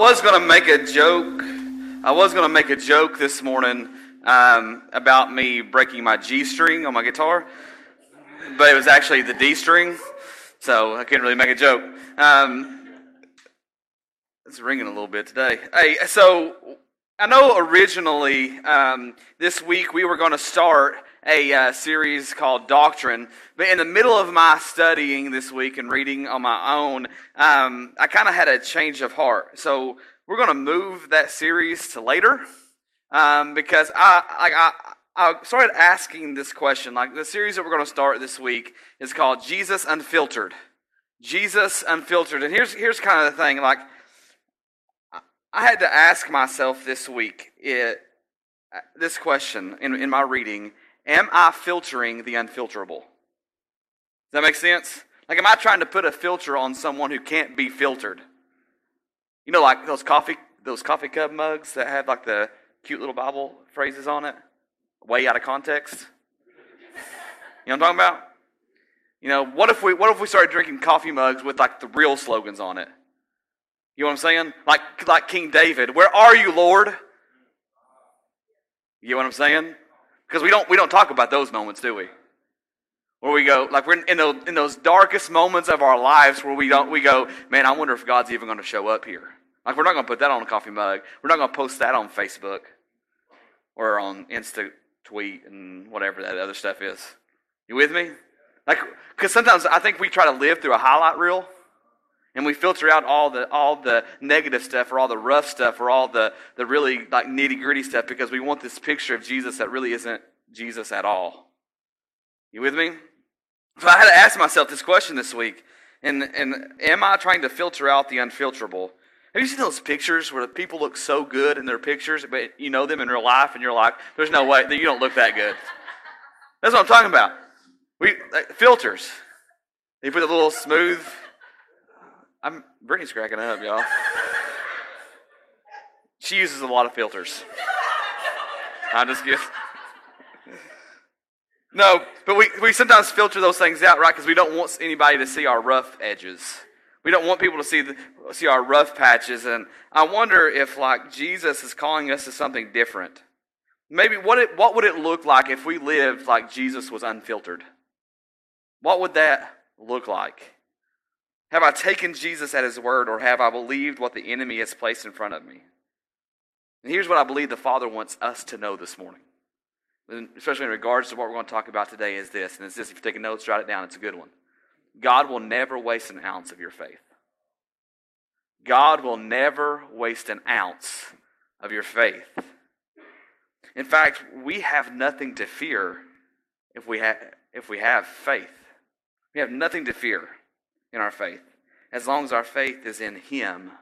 was going to make a joke. I was going to make a joke this morning um, about me breaking my G string on my guitar, but it was actually the D string, so I couldn't really make a joke. Um, it's ringing a little bit today. Hey, so I know originally um, this week we were going to start a uh, series called Doctrine. But in the middle of my studying this week and reading on my own, um, I kind of had a change of heart. So we're going to move that series to later um, because I, I, I, I started asking this question. Like the series that we're going to start this week is called Jesus Unfiltered. Jesus Unfiltered. And here's, here's kind of the thing. Like, I had to ask myself this week it, this question in, in my reading Am I filtering the unfilterable? Does that make sense? Like, am I trying to put a filter on someone who can't be filtered? You know, like those coffee those coffee cup mugs that have like the cute little Bible phrases on it, way out of context. You know what I'm talking about? You know, what if we what if we started drinking coffee mugs with like the real slogans on it? You know what I'm saying? Like like King David, where are you, Lord? You know what I'm saying? Because we don't, we don't talk about those moments, do we? Where we go, like we're in, those, in those darkest moments of our lives where we don't, we go, man, I wonder if God's even going to show up here. Like we're not going to put that on a coffee mug. We're not going to post that on Facebook or on Insta tweet and whatever that other stuff is. You with me? Like, because sometimes I think we try to live through a highlight reel and we filter out all the all the negative stuff or all the rough stuff or all the, the really like nitty gritty stuff because we want this picture of Jesus that really isn't Jesus at all. You with me? So I had to ask myself this question this week. And, and am I trying to filter out the unfilterable? Have you seen those pictures where people look so good in their pictures, but you know them in real life, and you're like, "There's no way that you don't look that good." That's what I'm talking about. We like, filters. You put a little smooth I'm Brittany's cracking up, y'all. She uses a lot of filters. I'm just kidding. No, but we, we sometimes filter those things out, right? Because we don't want anybody to see our rough edges. We don't want people to see the, see our rough patches. And I wonder if, like, Jesus is calling us to something different. Maybe what it, what would it look like if we lived like Jesus was unfiltered? What would that look like? Have I taken Jesus at his word, or have I believed what the enemy has placed in front of me? And here's what I believe the Father wants us to know this morning, especially in regards to what we're going to talk about today, is this. And it's this if you're taking notes, write it down. It's a good one. God will never waste an ounce of your faith. God will never waste an ounce of your faith. In fact, we have nothing to fear if we, ha- if we have faith. We have nothing to fear in our faith. As long as our faith is in Him,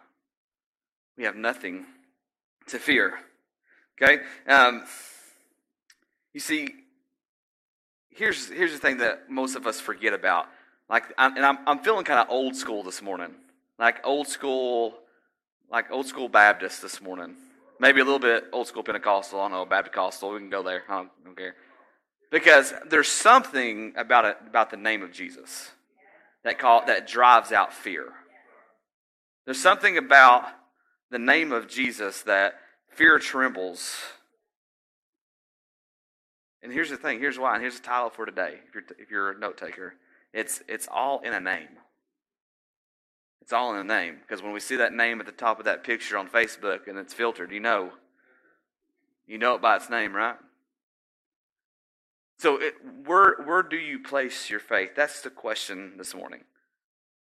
we have nothing to fear. Okay? Um, you see, here's, here's the thing that most of us forget about. Like, I'm, and I'm, I'm feeling kind of old school this morning. Like old school, like old school Baptist this morning. Maybe a little bit old school Pentecostal. I don't know, Baptist. We can go there. I don't, I don't care. Because there's something about it, about the name of Jesus that, call, that drives out fear. There's something about the name of Jesus that fear trembles. And here's the thing here's why, and here's the title for today, if you're, if you're a note taker. It's, it's all in a name. It's all in a name. Because when we see that name at the top of that picture on Facebook and it's filtered, you know. You know it by its name, right? So, it, where, where do you place your faith? That's the question this morning.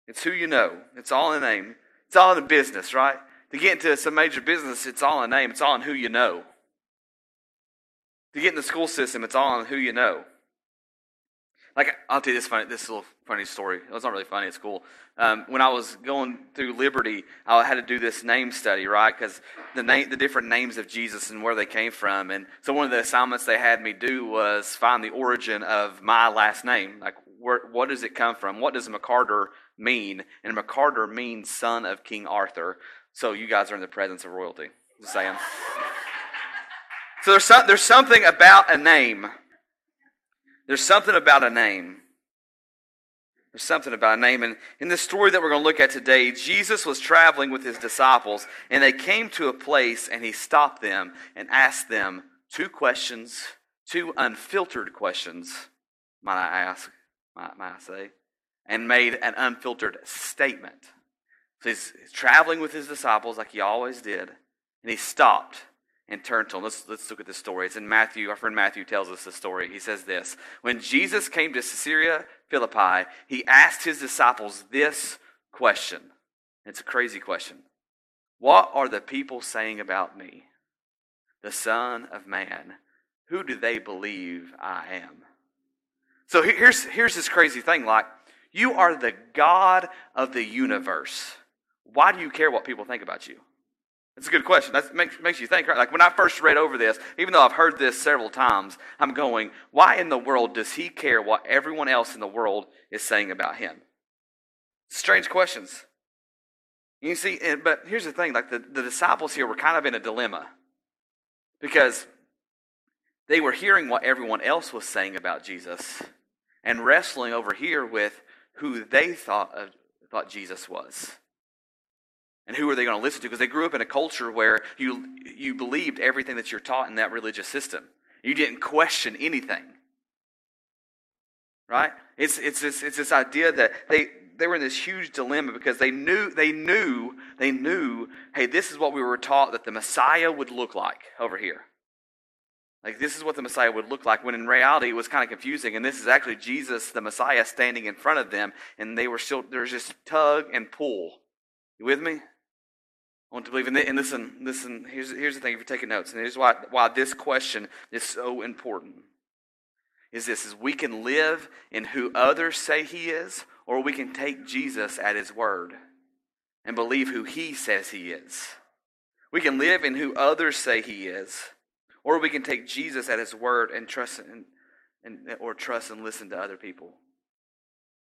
It's who you know. It's all in name. It's all in the business, right? To get into some major business, it's all in name. It's all in who you know. To get in the school system, it's all in who you know. Like I'll tell you this funny, this little funny story. It was not really funny. It's cool. Um, when I was going through Liberty, I had to do this name study, right? Because the name, the different names of Jesus and where they came from. And so one of the assignments they had me do was find the origin of my last name. Like, where, what does it come from? What does McCarter mean? And McCarter means son of King Arthur. So you guys are in the presence of royalty. Just saying. So there's there's something about a name there's something about a name There's something about. And in the story that we're going to look at today, Jesus was traveling with his disciples, and they came to a place, and he stopped them and asked them two questions, two unfiltered questions, might I ask, might, might I say, and made an unfiltered statement. So he's traveling with his disciples like he always did, and he stopped and turn to them. Let's, let's look at this story. It's in Matthew. Our friend Matthew tells us the story. He says this When Jesus came to Caesarea Philippi, he asked his disciples this question. It's a crazy question. What are the people saying about me, the Son of Man? Who do they believe I am? So here's, here's this crazy thing like, you are the God of the universe. Why do you care what people think about you? That's a good question. That makes, makes you think, right? Like when I first read over this, even though I've heard this several times, I'm going, why in the world does he care what everyone else in the world is saying about him? Strange questions. You see, but here's the thing like the, the disciples here were kind of in a dilemma because they were hearing what everyone else was saying about Jesus and wrestling over here with who they thought, uh, thought Jesus was. And who are they going to listen to? Because they grew up in a culture where you, you believed everything that you're taught in that religious system. You didn't question anything. Right? It's, it's, this, it's this idea that they, they were in this huge dilemma because they knew, they knew, they knew, hey, this is what we were taught that the Messiah would look like over here. Like, this is what the Messiah would look like, when in reality it was kind of confusing. And this is actually Jesus, the Messiah, standing in front of them, and they were still, there's just tug and pull. You with me? I want to believe. And, and listen, listen. Here's here's the thing. If you're taking notes, and here's why why this question is so important. Is this is we can live in who others say he is, or we can take Jesus at his word and believe who he says he is. We can live in who others say he is, or we can take Jesus at his word and trust and, and or trust and listen to other people.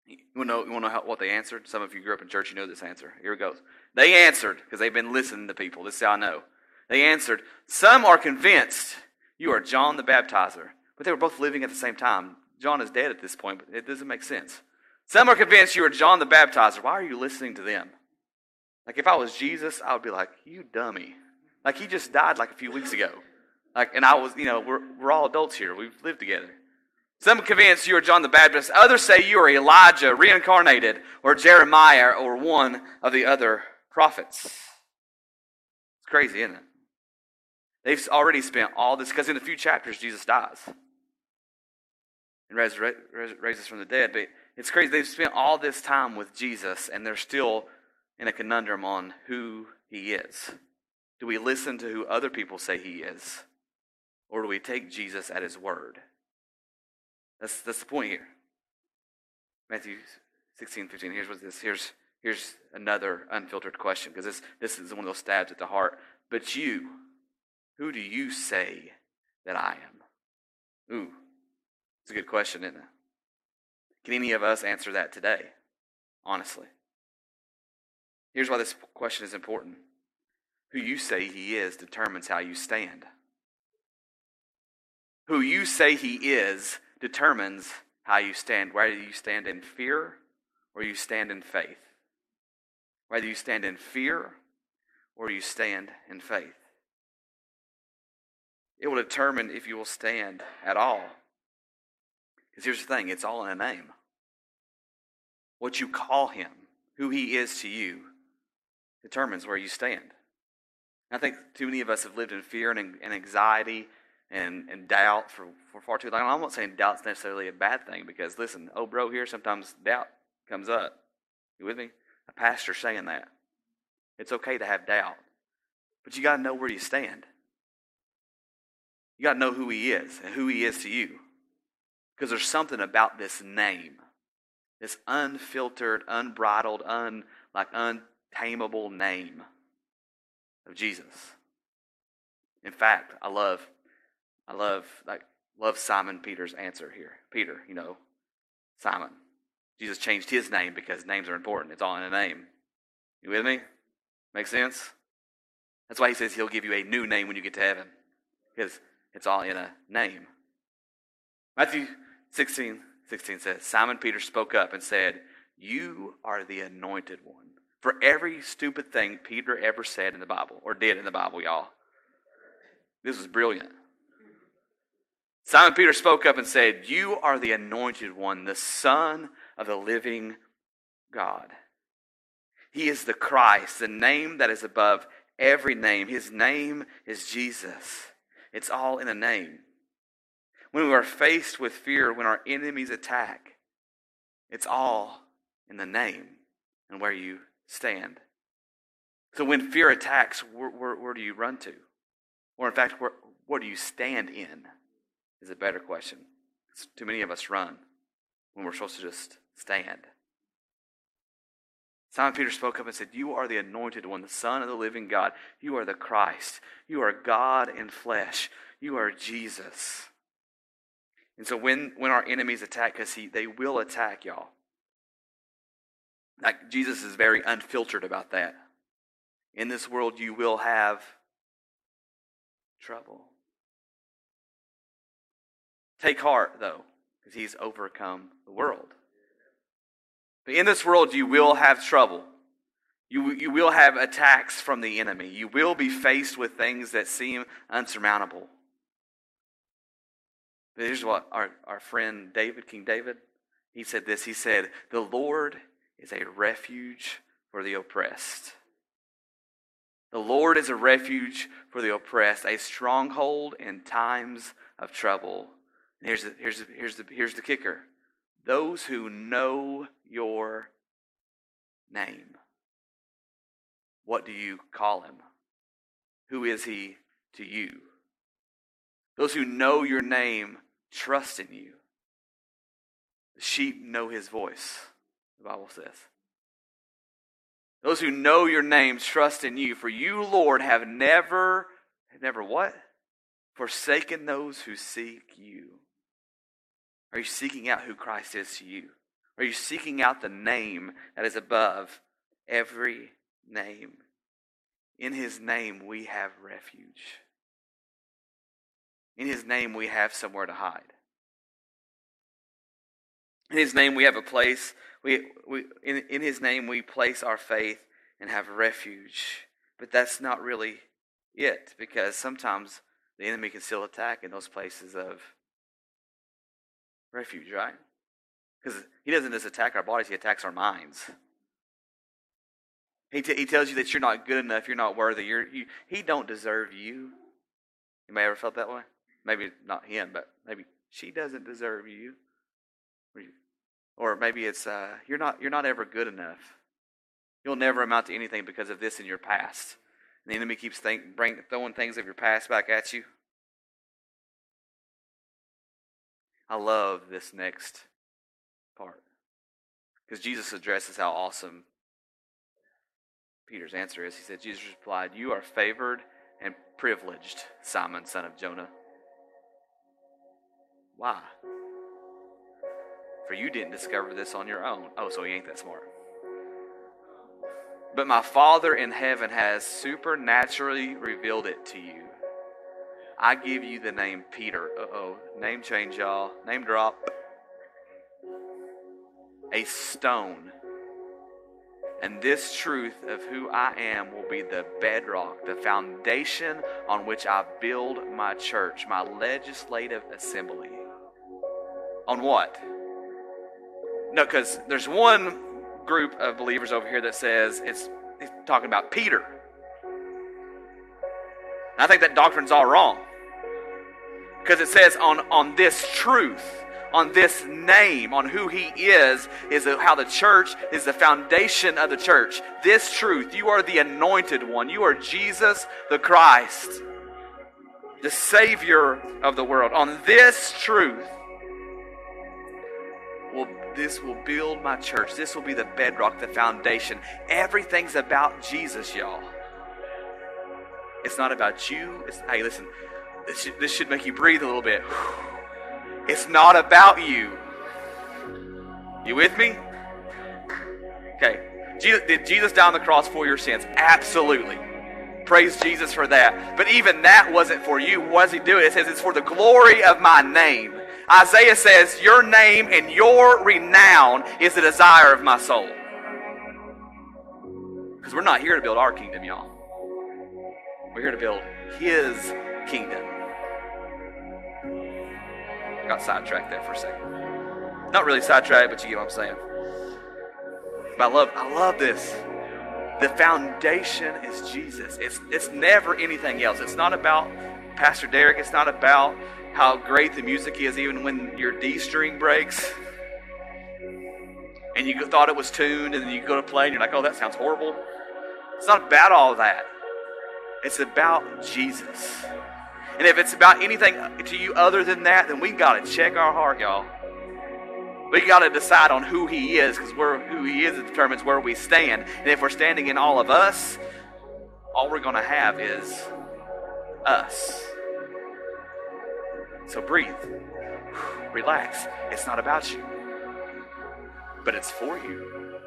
You want to know, you want to know how, what they answered? Some of you grew up in church, you know this answer. Here it goes. They answered, because they've been listening to people. This is how I know. They answered, Some are convinced you are John the Baptizer. But they were both living at the same time. John is dead at this point, but it doesn't make sense. Some are convinced you are John the Baptizer. Why are you listening to them? Like, if I was Jesus, I would be like, You dummy. Like, he just died like a few weeks ago. Like, and I was, you know, we're, we're all adults here. We've lived together. Some convinced you are John the Baptist. Others say you are Elijah, reincarnated, or Jeremiah, or one of the other prophets. It's crazy, isn't it? They've already spent all this, because in a few chapters, Jesus dies and raises from the dead. But it's crazy. They've spent all this time with Jesus, and they're still in a conundrum on who he is. Do we listen to who other people say he is? Or do we take Jesus at his word? That's, that's the point here. Matthew 16, 15. Here's what this. Here's Here's another unfiltered question because this, this is one of those stabs at the heart. But you, who do you say that I am? Ooh, it's a good question, isn't it? Can any of us answer that today? Honestly. Here's why this question is important. Who you say he is determines how you stand. Who you say he is determines how you stand. Whether you stand in fear or you stand in faith whether you stand in fear or you stand in faith. It will determine if you will stand at all. Because here's the thing it's all in a name. What you call him, who he is to you, determines where you stand. I think too many of us have lived in fear and, and anxiety and, and doubt for, for far too long. I'm not saying doubt's necessarily a bad thing because, listen, oh, bro, here sometimes doubt comes up. You with me? a pastor saying that. It's okay to have doubt, but you got to know where you stand. You got to know who He is and who He is to you. Because there's something about this name, this unfiltered, unbridled, un, like untamable name of Jesus. In fact, I love, I love, like, love Simon Peter's answer here. Peter, you know, Simon. Jesus changed his name because names are important. It's all in a name. You with me? Make sense? That's why he says he'll give you a new name when you get to heaven. Because it's all in a name. Matthew 16, 16 says, Simon Peter spoke up and said, You are the anointed one. For every stupid thing Peter ever said in the Bible, or did in the Bible, y'all. This was brilliant. Simon Peter spoke up and said, You are the anointed one, the Son of the living God. He is the Christ, the name that is above every name. His name is Jesus. It's all in a name. When we are faced with fear, when our enemies attack, it's all in the name and where you stand. So when fear attacks, where, where, where do you run to? Or in fact, where, do you stand in? Is a better question. Too many of us run when we're supposed to just stand. Simon Peter spoke up and said, You are the anointed one, the Son of the living God. You are the Christ. You are God in flesh. You are Jesus. And so when, when our enemies attack, us, he, they will attack y'all. Like Jesus is very unfiltered about that. In this world, you will have trouble. Take heart, though, because he's overcome the world. But in this world, you will have trouble. You, you will have attacks from the enemy. You will be faced with things that seem unsurmountable. But here's what our, our friend David, King David, he said this. He said, The Lord is a refuge for the oppressed. The Lord is a refuge for the oppressed, a stronghold in times of trouble. Here's the, here's the, here's the, here's the kicker those who know your name. What do you call him? Who is he to you? Those who know your name trust in you. The sheep know his voice, the Bible says. Those who know your name trust in you, for you, Lord, have never, have never what? Forsaken those who seek you. Are you seeking out who Christ is to you? Are you seeking out the name that is above every name? In his name, we have refuge. In his name, we have somewhere to hide. In his name, we have a place. We, we, in, in his name, we place our faith and have refuge. But that's not really it, because sometimes the enemy can still attack in those places of refuge, right? Because he doesn't just attack our bodies, he attacks our minds. He, t- he tells you that you're not good enough, you're not worthy, you're, you, he don't deserve you. You may ever felt that way? Maybe not him, but maybe she doesn't deserve you. Or maybe it's uh, you're not you're not ever good enough. You'll never amount to anything because of this in your past. And the enemy keeps think, bring, throwing things of your past back at you. I love this next part because Jesus addresses how awesome Peter's answer is. He said, Jesus replied, You are favored and privileged, Simon, son of Jonah. Why? For you didn't discover this on your own. Oh, so he ain't that smart. But my Father in heaven has supernaturally revealed it to you. I give you the name Peter. Uh oh. Name change, y'all. Name drop. A stone. And this truth of who I am will be the bedrock, the foundation on which I build my church, my legislative assembly. On what? No, because there's one group of believers over here that says it's, it's talking about Peter. I think that doctrine's all wrong. Because it says on, on this truth, on this name, on who he is, is how the church is the foundation of the church. This truth, you are the anointed one. You are Jesus the Christ, the Savior of the world. On this truth, will this will build my church. This will be the bedrock, the foundation. Everything's about Jesus, y'all. It's not about you. It's, hey, listen, this should, this should make you breathe a little bit. It's not about you. You with me? Okay. Jesus, did Jesus die on the cross for your sins? Absolutely. Praise Jesus for that. But even that wasn't for you. What does he do? It says it's for the glory of my name. Isaiah says, Your name and your renown is the desire of my soul. Because we're not here to build our kingdom, y'all. We're here to build His kingdom. I Got sidetracked there for a second. Not really sidetracked, but you get what I'm saying. But I love, I love this. The foundation is Jesus. It's, it's never anything else. It's not about Pastor Derek. It's not about how great the music is, even when your D string breaks and you thought it was tuned, and then you go to play and you're like, oh, that sounds horrible. It's not about all that. It's about Jesus. And if it's about anything to you other than that, then we got to check our heart, y'all. We got to decide on who He is because who He is determines where we stand. And if we're standing in all of us, all we're going to have is us. So breathe, relax. It's not about you, but it's for you.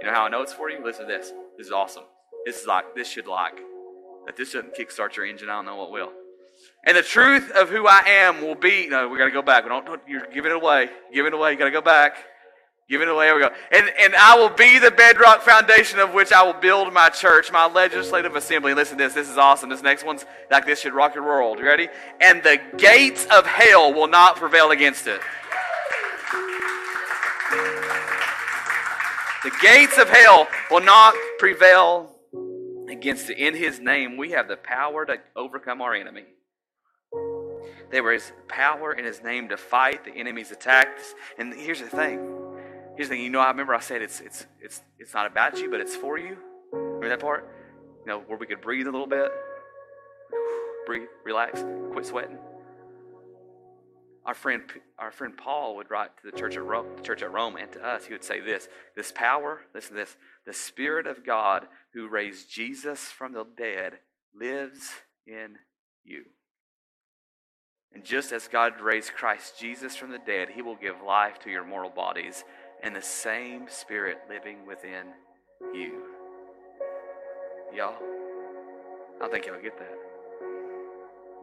You know how I know it's for you? Listen to this. This is awesome. This is like this should like if this doesn't kickstart your engine, I don't know what will. And the truth of who I am will be. No, we got to go back. We don't. don't you're giving it away. Giving it away. You got to go back. Giving it away. Here we go. And and I will be the bedrock foundation of which I will build my church, my legislative assembly. Listen to this. This is awesome. This next one's like this should rock your world. You ready? And the gates of hell will not prevail against it. The gates of hell will not prevail against. In his name, we have the power to overcome our enemy. There is power in his name to fight the enemy's attacks. And here's the thing. Here's the thing. You know, I remember I said it's it's it's it's not about you, but it's for you. Remember that part? You know, where we could breathe a little bit. Breathe, relax, quit sweating. Our friend, our friend Paul would write to the church at Rome, church at Rome, and to us, he would say this: "This power, listen to this, the Spirit of God who raised Jesus from the dead lives in you." And just as God raised Christ Jesus from the dead, he will give life to your mortal bodies and the same Spirit living within you. Y'all, I think y'all get that.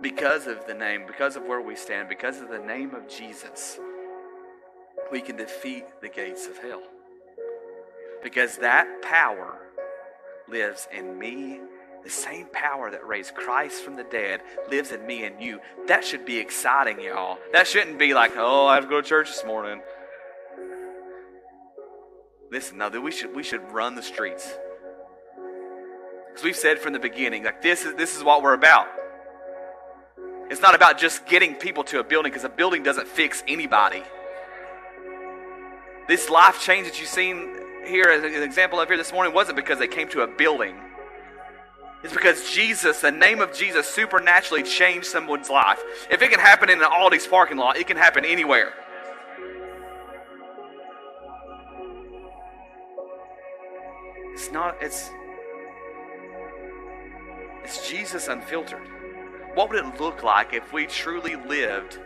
Because of the name, because of where we stand, because of the name of Jesus, we can defeat the gates of hell. Because that power lives in me the same power that raised Christ from the dead lives in me and you. That should be exciting, y'all. That shouldn't be like, oh, I have to go to church this morning. Listen, no, we should we should run the streets. Because we've said from the beginning, like this is this is what we're about. It's not about just getting people to a building, because a building doesn't fix anybody. This life change that you've seen here as an example of here this morning wasn't because they came to a building. It's because Jesus, the name of Jesus, supernaturally changed someone's life. If it can happen in an Aldi's parking lot, it can happen anywhere. It's not, it's, it's Jesus unfiltered. What would it look like if we truly lived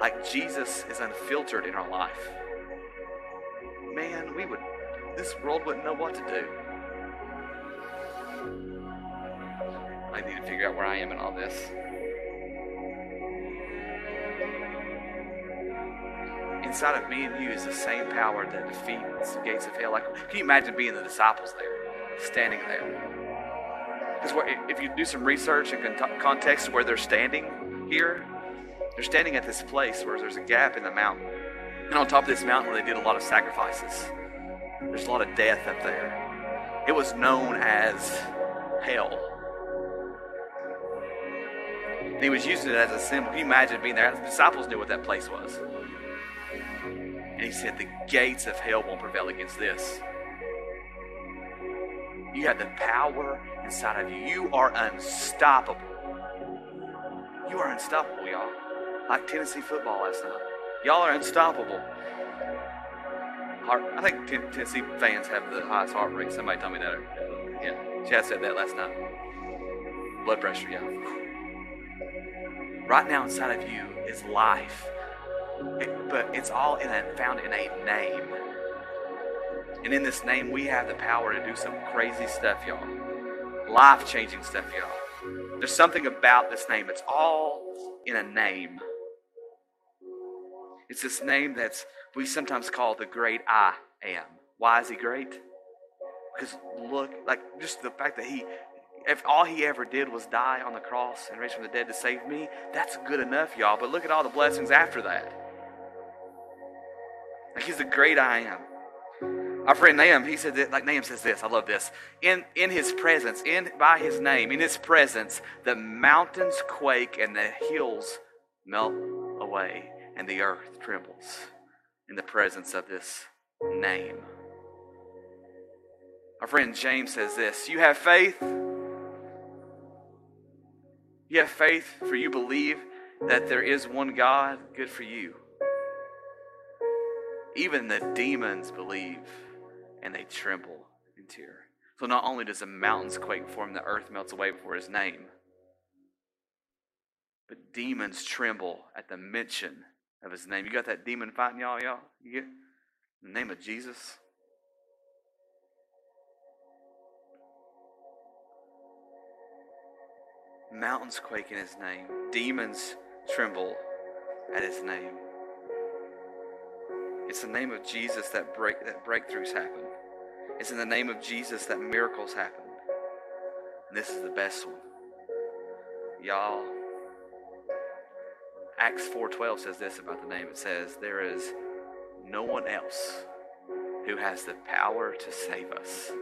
like Jesus is unfiltered in our life? Man, we would, this world wouldn't know what to do. I need to figure out where I am in all this. Inside of me and you is the same power that defeats the gates of hell. Like, can you imagine being the disciples there, standing there? Because if you do some research and context where they're standing here, they're standing at this place where there's a gap in the mountain. And on top of this mountain they did a lot of sacrifices, there's a lot of death up there. It was known as hell. And he was using it as a symbol. Can you imagine being there? The disciples knew what that place was. And he said, The gates of hell won't prevail against this. You have the power inside of you. You are unstoppable. You are unstoppable, y'all. Like Tennessee football last night. Y'all are unstoppable. Heart, I think Tennessee fans have the highest heart rate. Somebody told me that. Yeah, Chad said that last night. Blood pressure, yeah. Right now inside of you is life. It, but it's all in a, found in a name. And in this name, we have the power to do some crazy stuff, y'all. Life changing stuff, y'all. There's something about this name. It's all in a name. It's this name that's we sometimes call the great I am. Why is he great? Because look, like just the fact that he, if all he ever did was die on the cross and raise from the dead to save me, that's good enough, y'all. But look at all the blessings after that. Like he's the great I am. Our friend Nahum, he said that, like Nahum says this, I love this. In, in his presence, in by his name, in his presence, the mountains quake and the hills melt away and the earth trembles in the presence of this name. Our friend James says this You have faith. You have faith for you believe that there is one God. Good for you. Even the demons believe and they tremble in tear. So not only does the mountains quake before him, the earth melts away before his name, but demons tremble at the mention of his name. You got that demon fighting y'all, y'all? You get the name of Jesus? Mountains quake in his name. Demons tremble at his name. It's the name of Jesus that break that breakthroughs happen. It's in the name of Jesus that miracles happen. And this is the best one. Y'all, Acts 4:12 says this about the name. It says there is no one else who has the power to save us.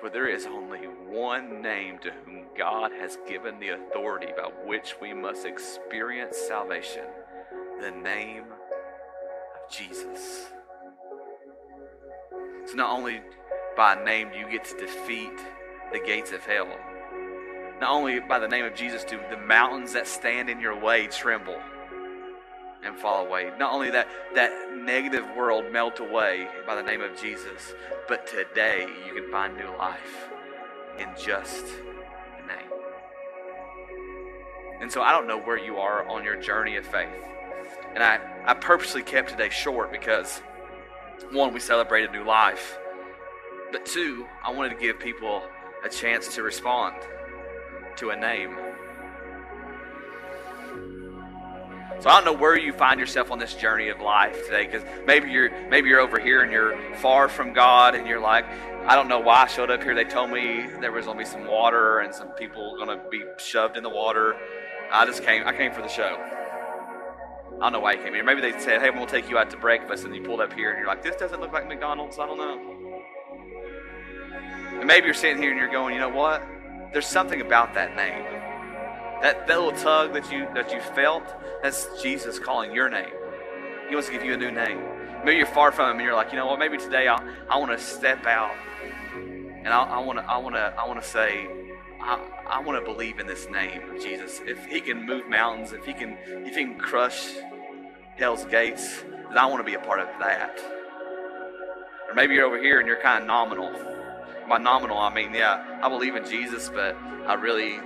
For there is only one name to whom God has given the authority by which we must experience salvation, the name Jesus. So not only by name do you get to defeat the gates of hell, not only by the name of Jesus do the mountains that stand in your way tremble and fall away. Not only that, that negative world melt away by the name of Jesus, but today you can find new life in just the name. And so I don't know where you are on your journey of faith. And I, I purposely kept today short because one, we celebrated new life. But two, I wanted to give people a chance to respond to a name. So I don't know where you find yourself on this journey of life today, because maybe you're maybe you're over here and you're far from God, and you're like, I don't know why I showed up here. They told me there was to be some water and some people to be shoved in the water. I just came. I came for the show. I don't know why you came here. Maybe they said, "Hey, we'll take you out to breakfast," and you pulled up here, and you're like, "This doesn't look like McDonald's." I don't know. And maybe you're sitting here and you're going, "You know what? There's something about that name. That, that little tug that you that you felt, that's Jesus calling your name. He wants to give you a new name. Maybe you're far from him and you're like, you know what, maybe today I, I want to step out and I want to I want to I want to say I, I want to believe in this name of Jesus. If he can move mountains, if he can if he can crush hell's gates, then I want to be a part of that. Or maybe you're over here and you're kind of nominal. By nominal, I mean, yeah, I believe in Jesus, but I really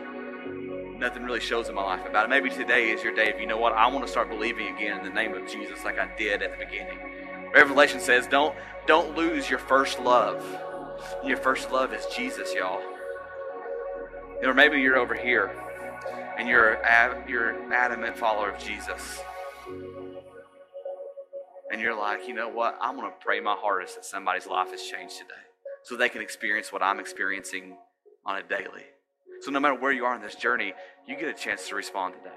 nothing really shows in my life about it. Maybe today is your day of, you know what, I want to start believing again in the name of Jesus like I did at the beginning. Revelation says, don't, don't lose your first love. Your first love is Jesus, y'all. Or maybe you're over here and you're, a, you're an adamant follower of Jesus. And you're like, you know what? I'm going to pray my hardest that somebody's life has changed today so they can experience what I'm experiencing on a daily. So, no matter where you are in this journey, you get a chance to respond today.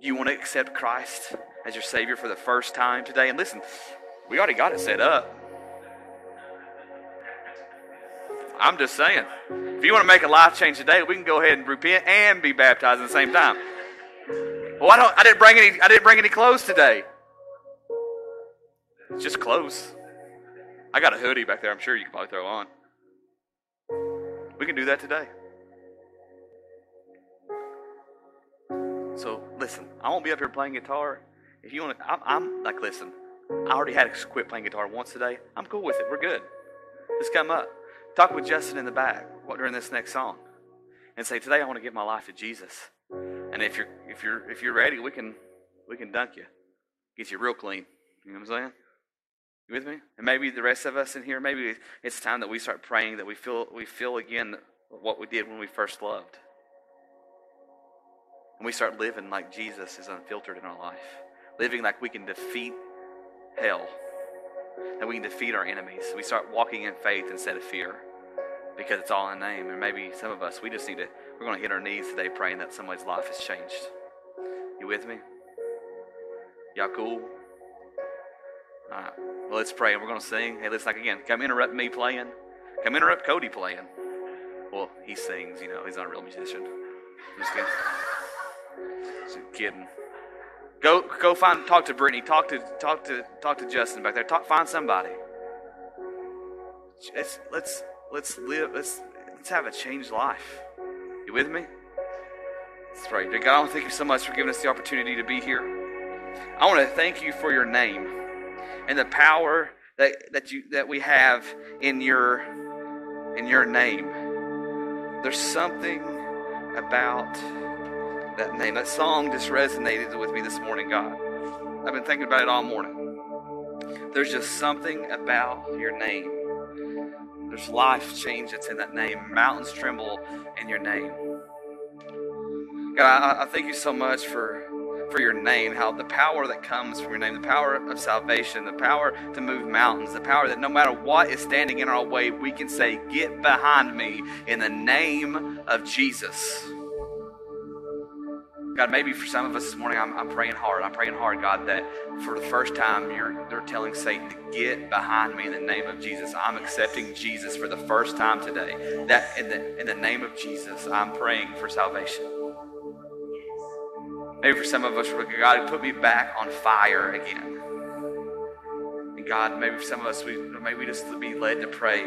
You want to accept Christ as your Savior for the first time today? And listen, we already got it set up. I'm just saying. If you want to make a life change today, we can go ahead and repent and be baptized at the same time. Well, I don't I didn't bring any I didn't bring any clothes today. It's just clothes. I got a hoodie back there, I'm sure you can probably throw on. We can do that today. So listen, I won't be up here playing guitar. If you want to, I'm, I'm like, listen, I already had to quit playing guitar once today. I'm cool with it. We're good. Just come up, talk with Justin in the back during this next song, and say, today I want to give my life to Jesus. And if you're if you're if you're ready, we can we can dunk you, get you real clean. You know what I'm saying? You with me? And maybe the rest of us in here, maybe it's time that we start praying that we feel we feel again what we did when we first loved. And we start living like Jesus is unfiltered in our life, living like we can defeat hell, that we can defeat our enemies. We start walking in faith instead of fear because it's all in name. And maybe some of us, we just need to, we're going to hit our knees today praying that somebody's life has changed. You with me? Y'all cool? All right. Well, let's pray. And we're going to sing. Hey, let's like again. Come interrupt me playing. Come interrupt Cody playing. Well, he sings. You know, he's not a real musician. I'm just kidding. Just kidding. Go, go find, talk to Brittany. Talk to, talk to, talk to Justin back there. Talk, find somebody. Let's, let's, let's live. Let's, let's have a changed life. You with me? Let's pray. God, I want to thank you so much for giving us the opportunity to be here. I want to thank you for your name and the power that, that you that we have in your in your name. There's something about that name. That song just resonated with me this morning, God. I've been thinking about it all morning. There's just something about your name. There's life change that's in that name. Mountains tremble in your name. God, I, I thank you so much for for your name, how the power that comes from your name, the power of salvation, the power to move mountains, the power that no matter what is standing in our way, we can say, Get behind me in the name of Jesus. God, maybe for some of us this morning, I'm, I'm praying hard. I'm praying hard, God, that for the first time, you're, they're telling Satan to get behind me in the name of Jesus. I'm accepting Jesus for the first time today. That in the, in the name of Jesus, I'm praying for salvation. Maybe for some of us, God, put me back on fire again. And God, maybe for some of us, we maybe we just be led to pray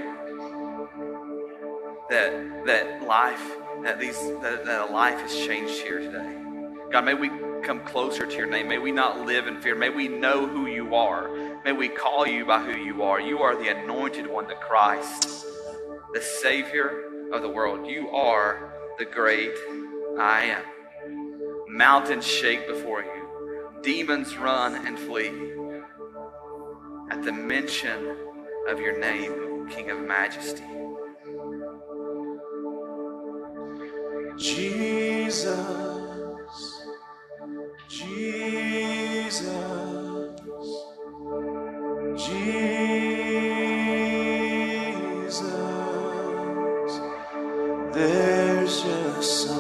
that that life, that these that, that a life has changed here today. God, may we come closer to your name. May we not live in fear. May we know who you are. May we call you by who you are. You are the anointed one, the Christ, the Savior of the world. You are the great I am. Mountains shake before you, demons run and flee. At the mention of your name, King of Majesty. Jesus, Jesus. There's just